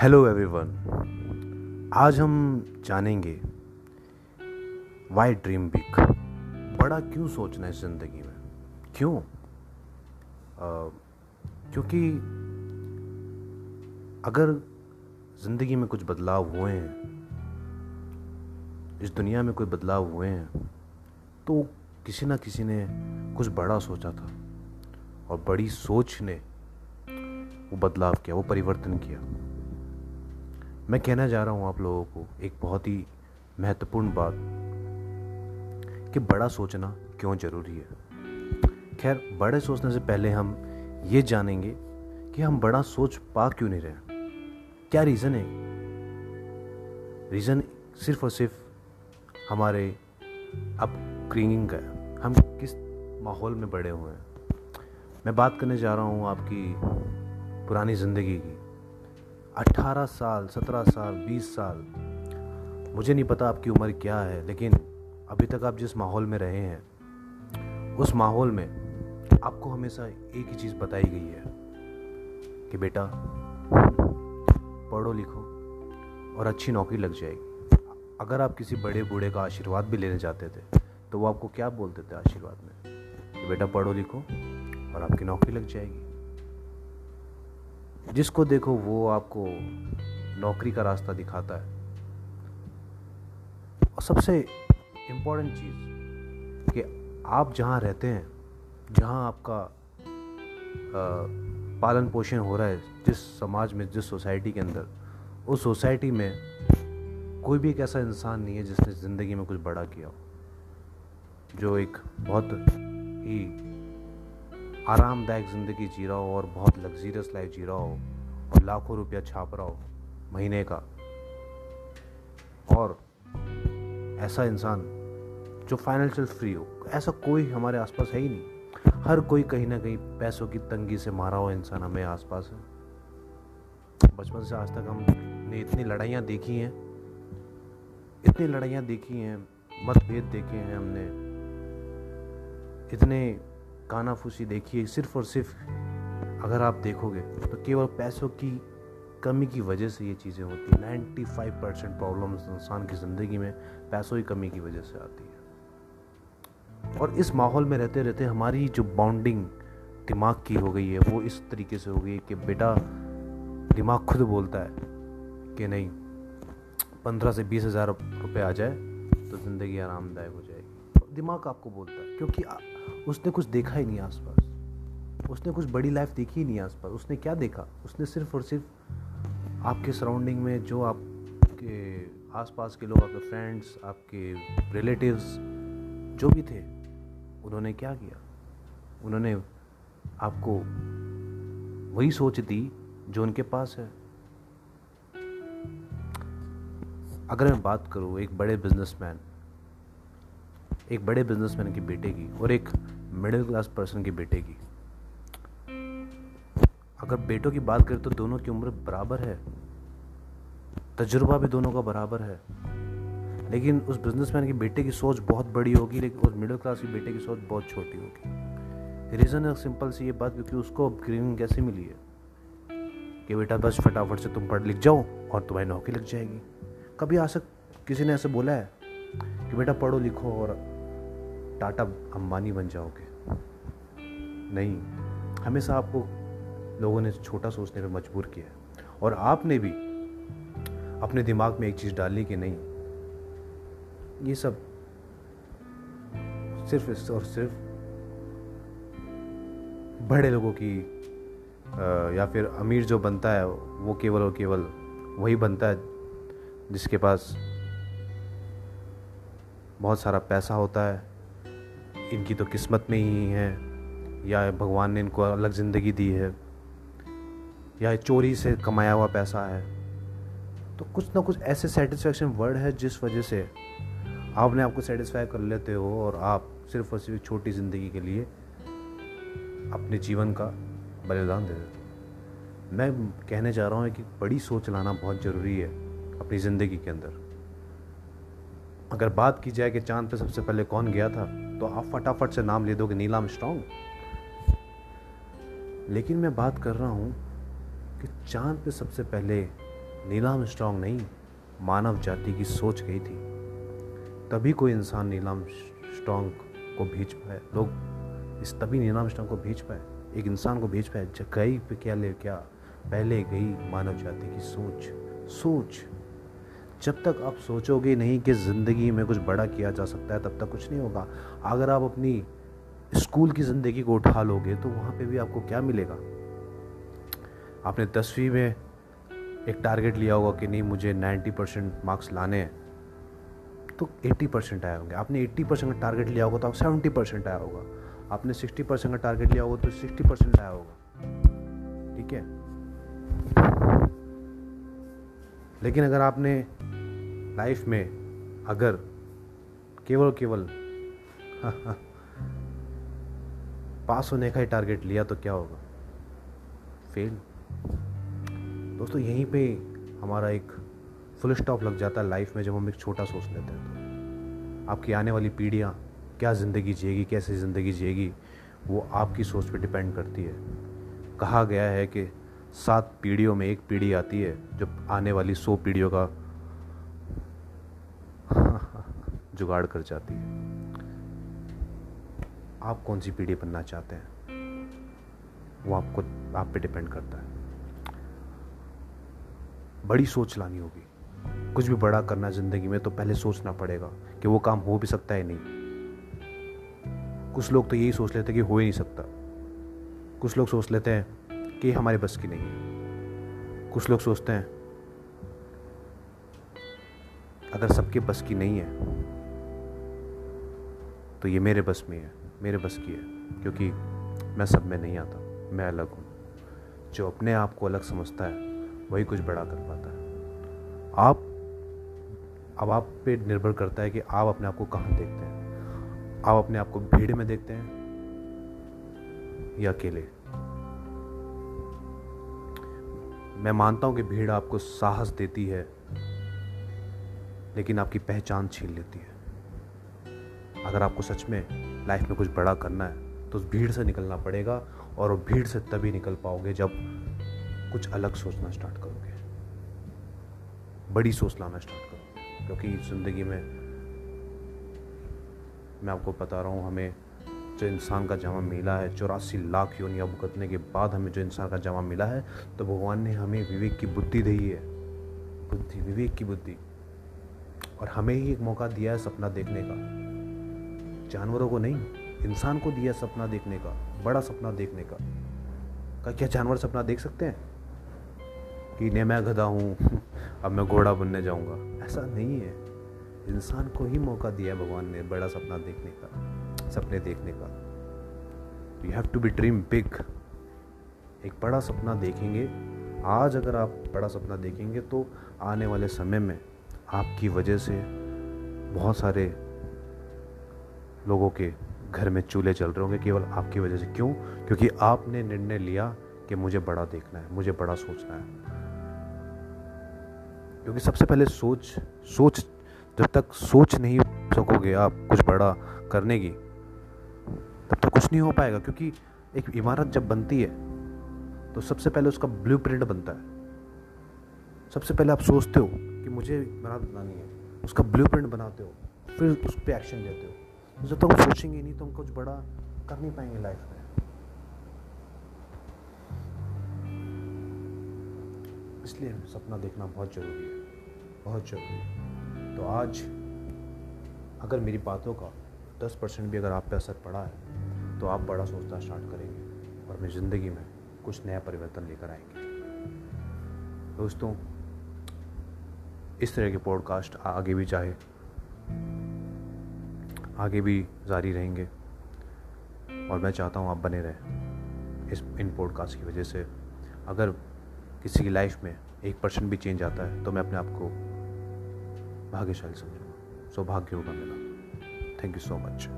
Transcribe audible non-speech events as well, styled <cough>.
Hello everyone आज हम जानेंगे वाई ड्रीम बिग बड़ा क्यों सोचना है ज़िंदगी में? क्यों? क्योंकि अगर ज़िंदगी में कुछ बदलाव हुए हैं, इस दुनिया में कोई बदलाव हुए हैं तो किसी ना किसी ने कुछ बड़ा सोचा था और बड़ी सोच ने वो बदलाव किया, वो परिवर्तन किया। मैं कहना जा रहा हूँ आप लोगों को एक बहुत ही महत्वपूर्ण बात कि बड़ा सोचना क्यों ज़रूरी है। खैर, बड़े सोचने से पहले हम ये जानेंगे कि हम बड़ा सोच पा क्यों नहीं रहे। क्या रीज़न है? रीज़न सिर्फ़ और सिर्फ़ हमारे अपक्रिंगिंग का है। हम किस माहौल में बड़े हुए हैं? मैं बात करने जा रहा हूँ आपकी पुरानी ज़िंदगी की। 18 साल 17 साल 20 साल। मुझे नहीं पता आपकी उम्र क्या है, लेकिन अभी तक आप जिस माहौल में रहे हैं, उस माहौल में आपको हमेशा एक ही चीज़ बताई गई है कि बेटा, पढ़ो लिखो और अच्छी नौकरी लग जाएगी। अगर आप किसी बड़े बूढ़े का आशीर्वाद भी लेने जाते थे तो वो आपको क्या बोलते थे आशीर्वाद में? कि बेटा, पढ़ो लिखो और आपकी नौकरी लग जाएगी। जिसको देखो वो आपको नौकरी का रास्ता दिखाता है। और सबसे इम्पोर्टेंट चीज़ कि आप जहाँ रहते हैं जहाँ आपका आ, पालन पोषण हो रहा है जिस समाज में जिस सोसाइटी के अंदर उस सोसाइटी में कोई भी एक ऐसा इंसान नहीं है जिसने ज़िंदगी में कुछ बड़ा किया हो जो एक बहुत ही आरामदायक ज़िंदगी जी रहा हो और बहुत लग्जीरियस लाइफ जी रहा हो और लाखों रुपया छाप रहा हो महीने का। और ऐसा इंसान जो फाइनेंशियल फ्री हो, ऐसा कोई हमारे आसपास है ही नहीं। हर कोई कहीं ना कहीं पैसों की तंगी से मारा हुआ इंसान हमें आसपास है। बचपन से आज तक हमने इतनी लड़ाइयाँ देखी हैं, इतनी लड़ाइयाँ देखी हैं, मतभेद देखे हैं हमने, इतने कानाफूसी देखी है सिर्फ़ और सिर्फ़ अगर आप देखोगे तो केवल पैसों की कमी की वजह से ये चीज़ें होती हैं। नाइन्टी फाइव परसेंट प्रॉब्लम इंसान की ज़िंदगी में पैसों की कमी की वजह से आती है। और इस माहौल में रहते रहते हमारी जो बॉन्डिंग दिमाग की हो गई है, वो इस तरीके से हो गई है कि बेटा दिमाग खुद बोलता है कि नहीं, पंद्रह से बीस हज़ार रुपये आ जाए तो ज़िंदगी आरामदायक हो जाएगी। दिमाग आपको बोलता है, क्योंकि उसने कुछ देखा ही नहीं आसपास। उसने कुछ बड़ी लाइफ देखी ही नहीं आसपास। उसने क्या देखा? उसने सिर्फ़ और सिर्फ़ आपके सराउंडिंग में जो आपके आसपास के लोग, आपके फ्रेंड्स आपके रिलेटिव्स जो भी थे, उन्होंने क्या किया? उन्होंने आपको वही सोच दी जो उनके पास है। अगर मैं बात करूँ एक बड़े बिजनेसमैन एक बड़े बिजनेसमैन की बेटे की और एक मिडिल क्लास पर्सन के बेटे की। अगर बेटों की बात करें तो दोनों की उम्र बराबर है। तजुर्बा भी दोनों का बराबर है। लेकिन उस बिजनेसमैन के बेटे की सोच बहुत बड़ी होगी, लेकिन उस मिडिल क्लास के बेटे की सोच बहुत छोटी होगी। रीज़न है सिंपल सी ये बात, क्योंकि उसको अपग्रेडिंग कैसे मिली है? कि बेटा बस फटाफट से तुम पढ़ लिख जाओ और तुम्हारी नौकरी लग जाएगी। कभी आ सक किसी ने ऐसे बोला है कि बेटा पढ़ो लिखो और टाटा अंबानी बन जाओगे। नहीं हमेशा आपको लोगों ने छोटा सोचने पर मजबूर किया है। और आपने भी अपने दिमाग में एक चीज़ डाली कि नहीं, ये सब सिर्फ़ इस और सिर्फ़ बड़े लोगों की या फिर अमीर जो बनता है, वो केवल और केवल वही बनता है जिसके पास बहुत सारा पैसा होता है। इनकी तो किस्मत में ही है। या भगवान ने इनको अलग ज़िंदगी दी है। या चोरी से कमाया हुआ पैसा है। तो कुछ ना कुछ ऐसे सेटिस्फैक्शन वर्ड है जिस वजह से आपने आपको सेटिस्फाई कर लेते हो और आप सिर्फ़ और सिर्फ़ छोटी ज़िंदगी के लिए अपने जीवन का बलिदान दे देते हो। मैं कहने जा रहा हूँ कि बड़ी सोच लाना बहुत ज़रूरी है अपनी ज़िंदगी के अंदर। अगर बात की जाए कि चाँद पे सबसे पहले कौन गया था? तो आप फटाफट से नाम ले दोगे नीलाम स्ट्रॉन्ग लेकिन मैं बात कर रहा हूँ कि चाँद पे सबसे पहले नीलाम स्ट्रॉन्ग नहीं, मानव जाति की सोच गई थी। तभी कोई इंसान नीलाम स्ट्रॉन्ग को भेज पाए। लोग इस तभी नीलाम स्ट्रॉन्ग को भेज पाए। एक इंसान को भेज पाए। गई पे क्या ले, क्या पहले गई मानव जाति की सोच। सोच। जब तक आप सोचोगे नहीं कि ज़िंदगी में कुछ बड़ा किया जा सकता है, तब तक कुछ नहीं होगा। अगर आप अपनी स्कूल की ज़िंदगी को उठा लोगे तो वहाँ पे भी आपको क्या मिलेगा? आपने दसवीं में एक टारगेट लिया होगा कि नहीं, मुझे 90 परसेंट मार्क्स लाने हैं तो 80 परसेंट आए होंगे। आपने 80 परसेंट का टारगेट लिया होगा तो आप 70 परसेंट आया होगा। आपने 60 परसेंट का टारगेट लिया होगा तो 60 परसेंट आया होगा। ठीक है? लेकिन अगर आपने लाइफ में अगर केवल केवल पास होने का ही टारगेट लिया तो क्या होगा? फेल। दोस्तों, यहीं पे हमारा एक फुल स्टॉप लग जाता है लाइफ में, जब हम एक छोटा सोच लेते हैं तो। आपकी आने वाली पीढ़ियाँ, क्या ज़िंदगी जिएगी, कैसे ज़िंदगी जिएगी, वो आपकी सोच पे डिपेंड करती है। कहा गया है कि सात पीढ़ियों में एक पीढ़ी आती है, जब आने वाली सौ पीढ़ियों का <laughs> जुगाड़ कर जाती है। आप कौन सी पीढ़ी बनना चाहते हैं? वो आपको, आप पे डिपेंड करता है। बड़ी सोच लानी होगी। कुछ भी बड़ा करना ज़िंदगी में तो पहले सोचना पड़ेगा कि वो काम हो भी सकता है नहीं। कुछ लोग तो यही सोच लेते हैं कि हो ही नहीं सकता। कुछ लोग सोच लेते हैं कि हमारे बस की नहीं है। कुछ लोग सोचते हैं, अगर सबके बस की नहीं है तो ये मेरे बस में है, मेरे बस की है, क्योंकि मैं सब में नहीं आता, मैं अलग हूँ। जो अपने आप को अलग समझता है, वही कुछ बड़ा कर पाता है। आप, अब आप पे निर्भर करता है कि आप अपने आप को कहाँ देखते हैं। आप अपने आप को भीड़ में देखते हैं या अकेले? मैं मानता हूँ कि भीड़ आपको साहस देती है, लेकिन आपकी पहचान छीन लेती है। अगर आपको सच में लाइफ में कुछ बड़ा करना है तो उस भीड़ से निकलना पड़ेगा, और वो भीड़ से तभी निकल पाओगे जब कुछ अलग सोचना स्टार्ट करोगे। बड़ी सोच लाना स्टार्ट करोगे, क्योंकि ज़िंदगी में मैं आपको बता रहा हूँ, हमें जो इंसान का जमा मिला है, चौरासी लाख योनिया भुगतने के बाद हमें जो इंसान का जमा मिला है तो भगवान ने हमें विवेक की बुद्धि दी है। बुद्धि, विवेक की बुद्धि। और हमें ही एक मौका दिया है सपना देखने का। जानवरों को नहीं, इंसान को दिया सपना देखने का, बड़ा सपना देखने का। का क्या जानवर सपना देख सकते हैं? कि नहीं मैं गधा हूँ, <laughs> अब मैं घोड़ा बनने जाऊँगा। ऐसा नहीं है। इंसान को ही मौका दिया है भगवान ने बड़ा सपना देखने का। सपने देखने का। You have to be dream big एक बड़ा सपना देखेंगे। आज अगर आप बड़ा सपना देखेंगे तो आने वाले समय में आपकी वजह से बहुत सारे लोगों के घर में चूल्हे चल रहे होंगे, केवल आपकी वजह से। क्यों? क्योंकि आपने निर्णय लिया कि मुझे बड़ा देखना है, मुझे बड़ा सोचना है। क्योंकि सबसे पहले सोच सोच, जब तक सोच नहीं सकोगे आप कुछ बड़ा करने की तब तो कुछ नहीं हो पाएगा, क्योंकि एक इमारत जब बनती है तो सबसे पहले उसका ब्लू बनता है। सबसे पहले आप सोचते हो कि मुझे इमारत बनानी है, उसका ब्लू बनाते हो, फिर उस पर एक्शन लेते हो। तो जब तक हम सोचेंगे नहीं तो हम कुछ बड़ा कर नहीं पाएँगे लाइफ में। इसलिए सपना देखना बहुत ज़रूरी है, बहुत ज़रूरी है। तो आज, अगर मेरी बातों का दस परसेंट भी अगर आप पे असर पड़ा है तो आप बड़ा सोचना स्टार्ट करेंगे और अपनी ज़िंदगी में कुछ नया परिवर्तन लेकर आएँगे। दोस्तों, इस तरह के पॉडकास्ट आगे भी चाहे आगे भी जारी रहेंगे और मैं चाहता हूँ आप बने रहें इस, इन पॉडकास्ट की वजह से। अगर किसी की लाइफ में एक परसेंट भी चेंज आता है तो मैं अपने आप को भाग्यशाली समझूँगा, सौभाग्य होगा मेरा। Thank you so much.